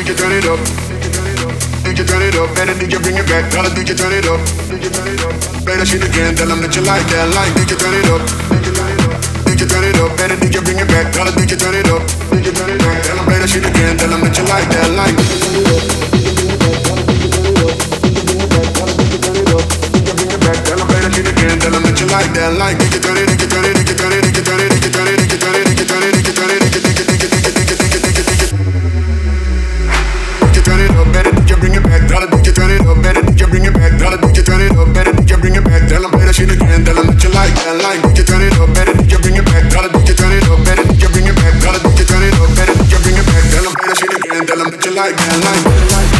Did you turn it up. Did you turn it up, better did you bring it back. Tell did you turn it up. Play that shit again, tell them that you like that. Like you turn it up. Did you turn it up, better did you bring it back. Tell did you turn it up. DJ turn it back. Tell them play that shit again, tell them that you like that. Like Tell them that you like that, like like, man, like, like.